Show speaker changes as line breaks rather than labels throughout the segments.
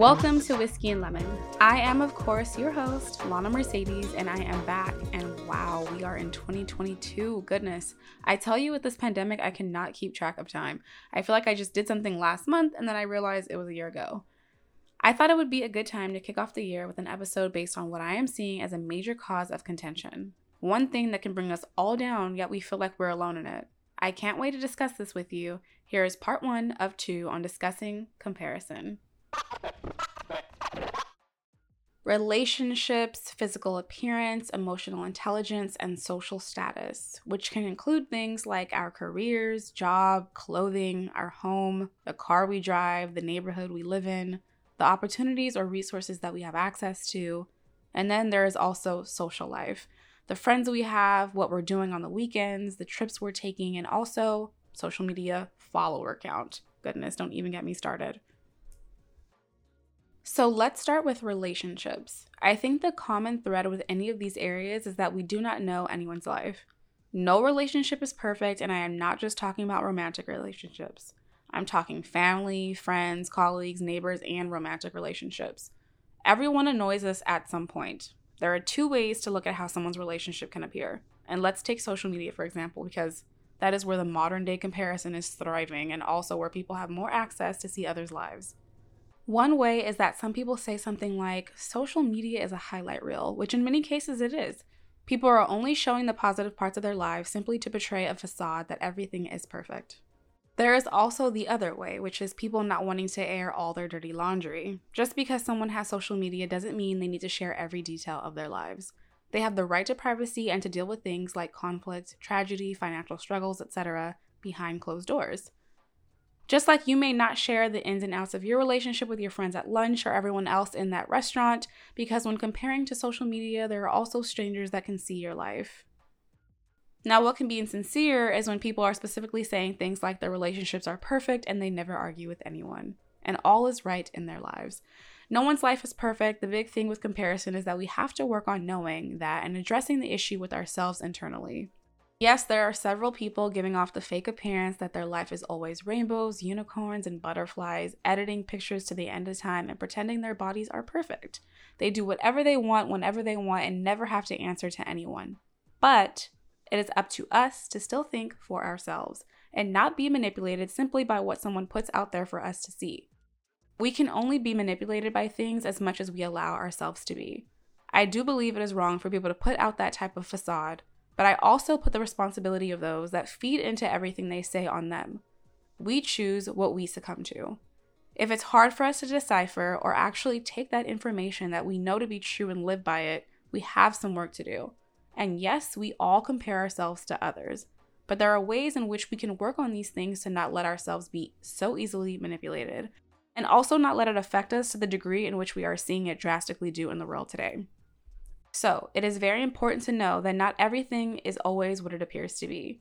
Welcome to Whiskey and Lemon. I am, of course, your host, Lana Mercedes, and I am back. And wow, we are in 2022. Goodness. I tell you, with this pandemic, I cannot keep track of time. I feel like I just did something last month and then I realized it was a year ago. I thought it would be a good time to kick off the year with an episode based on what I am seeing as a major cause of contention. One thing that can bring us all down, yet we feel like we're alone in it. I can't wait to discuss this with you. Here is part one of two on discussing comparison. Relationships, physical appearance, emotional intelligence, and social status, which can include things like our careers, job, clothing, our home, the car we drive, the neighborhood we live in, the opportunities or resources that we have access to. And then there is also social life the friends we have, what we're doing on the weekends, the trips we're taking, and also social media follower count. Goodness, don't even get me started. So let's start with relationships. I think the common thread with any of these areas is that we do not know anyone's life. No relationship is perfect, and I am not just talking about romantic relationships. I'm talking family, friends, colleagues, neighbors, and romantic relationships. Everyone annoys us at some point. There are two ways to look at how someone's relationship can appear. And let's take social media, for example, because that is where the modern day comparison is thriving and also where people have more access to see others' lives. One way is that some people say something like, social media is a highlight reel, which in many cases it is. People are only showing the positive parts of their lives simply to portray a facade that everything is perfect. There is also the other way, which is people not wanting to air all their dirty laundry. Just because someone has social media doesn't mean they need to share every detail of their lives. They have the right to privacy and to deal with things like conflict, tragedy, financial struggles, etc., behind closed doors. Just like you may not share the ins and outs of your relationship with your friends at lunch or everyone else in that restaurant, because when comparing to social media, there are also strangers that can see your life. Now, what can be insincere is when people are specifically saying things like their relationships are perfect and they never argue with anyone, and all is right in their lives. No one's life is perfect. The big thing with comparison is that we have to work on knowing that and addressing the issue with ourselves internally. Yes, there are several people giving off the fake appearance that their life is always rainbows, unicorns, and butterflies, editing pictures to the end of time and pretending their bodies are perfect. They do whatever they want whenever they want and never have to answer to anyone. But it is up to us to still think for ourselves and not be manipulated simply by what someone puts out there for us to see. We can only be manipulated by things as much as we allow ourselves to be. I do believe it is wrong for people to put out that type of facade but I also put the responsibility of those that feed into everything they say on them. We choose what we succumb to. If it's hard for us to decipher or actually take that information that we know to be true and live by it, we have some work to do. And yes, we all compare ourselves to others, but there are ways in which we can work on these things to not let ourselves be so easily manipulated, and also not let it affect us to the degree in which we are seeing it drastically do in the world today. So, it is very important to know that not everything is always what it appears to be.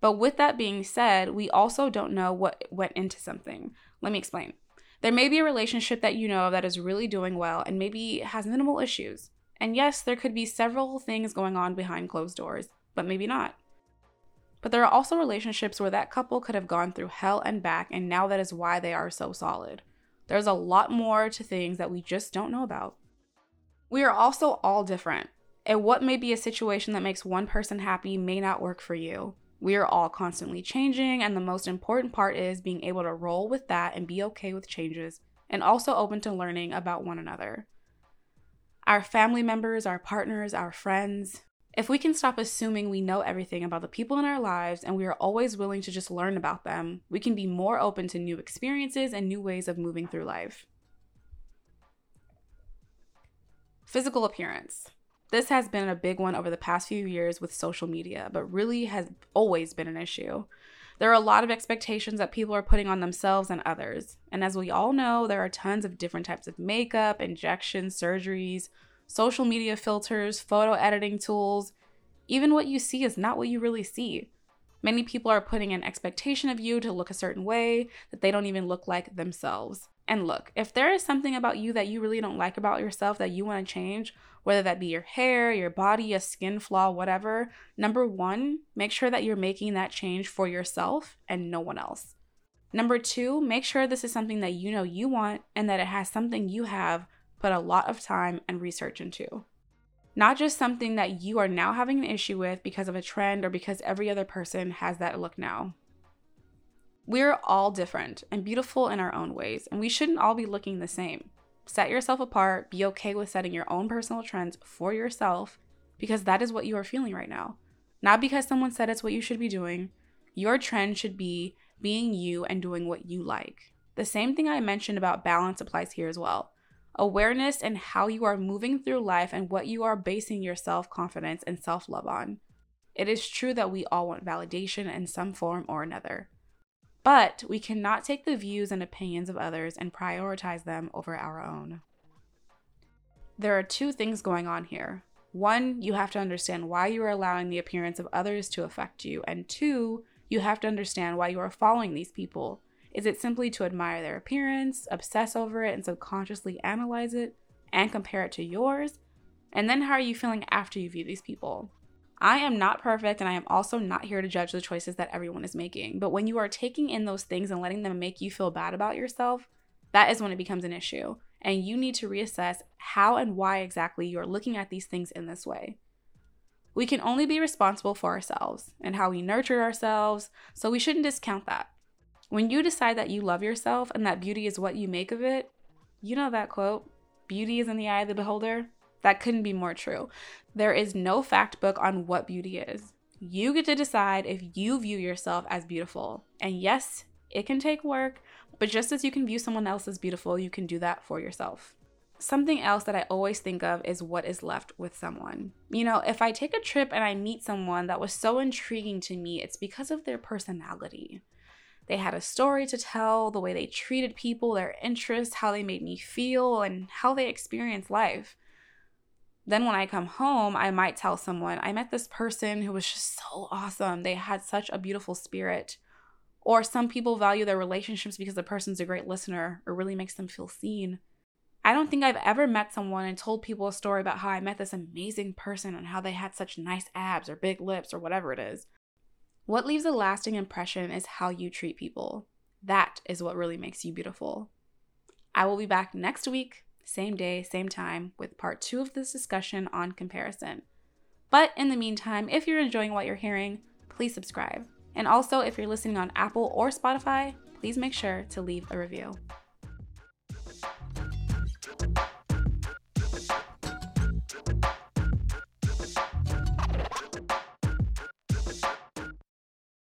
But with that being said, we also don't know what went into something. Let me explain. There may be a relationship that you know of that is really doing well and maybe has minimal issues. And yes, there could be several things going on behind closed doors, but maybe not. But there are also relationships where that couple could have gone through hell and back, and now that is why they are so solid. There's a lot more to things that we just don't know about. We are also all different, and what may be a situation that makes one person happy may not work for you. We are all constantly changing, and the most important part is being able to roll with that and be okay with changes, and also open to learning about one another. Our family members, our partners, our friends, if we can stop assuming we know everything about the people in our lives and we are always willing to just learn about them, we can be more open to new experiences and new ways of moving through life. Physical appearance. This has been a big one over the past few years with social media, but really has always been an issue. There are a lot of expectations that people are putting on themselves and others. And as we all know, there are tons of different types of makeup, injections, surgeries, social media filters, photo editing tools. Even what you see is not what you really see. Many people are putting an expectation of you to look a certain way that they don't even look like themselves. And look, if there is something about you that you really don't like about yourself that you want to change, whether that be your hair, your body, a skin flaw, whatever, number one, make sure that you're making that change for yourself and no one else. Number two, make sure this is something that you know you want and that it has something you have put a lot of time and research into. Not just something that you are now having an issue with because of a trend or because every other person has that look now. We're all different and beautiful in our own ways, and we shouldn't all be looking the same. Set yourself apart, be okay with setting your own personal trends for yourself because that is what you are feeling right now. Not because someone said it's what you should be doing. Your trend should be being you and doing what you like. The same thing I mentioned about balance applies here as well. Awareness and how you are moving through life and what you are basing your self confidence and self love on. It is true that we all want validation in some form or another. But we cannot take the views and opinions of others and prioritize them over our own. There are two things going on here. One, you have to understand why you are allowing the appearance of others to affect you. And two, you have to understand why you are following these people. Is it simply to admire their appearance, obsess over it, and subconsciously analyze it and compare it to yours? And then how are you feeling after you view these people? I am not perfect and I am also not here to judge the choices that everyone is making. But when you are taking in those things and letting them make you feel bad about yourself, that is when it becomes an issue. And you need to reassess how and why exactly you're looking at these things in this way. We can only be responsible for ourselves and how we nurture ourselves, so we shouldn't discount that. When you decide that you love yourself and that beauty is what you make of it, you know that quote beauty is in the eye of the beholder? That couldn't be more true. There is no fact book on what beauty is. You get to decide if you view yourself as beautiful. And yes, it can take work, but just as you can view someone else as beautiful, you can do that for yourself. Something else that I always think of is what is left with someone. You know, if I take a trip and I meet someone that was so intriguing to me, it's because of their personality. They had a story to tell, the way they treated people, their interests, how they made me feel, and how they experienced life. Then when I come home, I might tell someone, I met this person who was just so awesome. They had such a beautiful spirit. Or some people value their relationships because the person's a great listener or really makes them feel seen. I don't think I've ever met someone and told people a story about how I met this amazing person and how they had such nice abs or big lips or whatever it is. What leaves a lasting impression is how you treat people. That is what really makes you beautiful. I will be back next week same day, same time, with part two of this discussion on comparison. But in the meantime, if you're enjoying what you're hearing, please subscribe. And also, if you're listening on Apple or Spotify, please make sure to leave a review.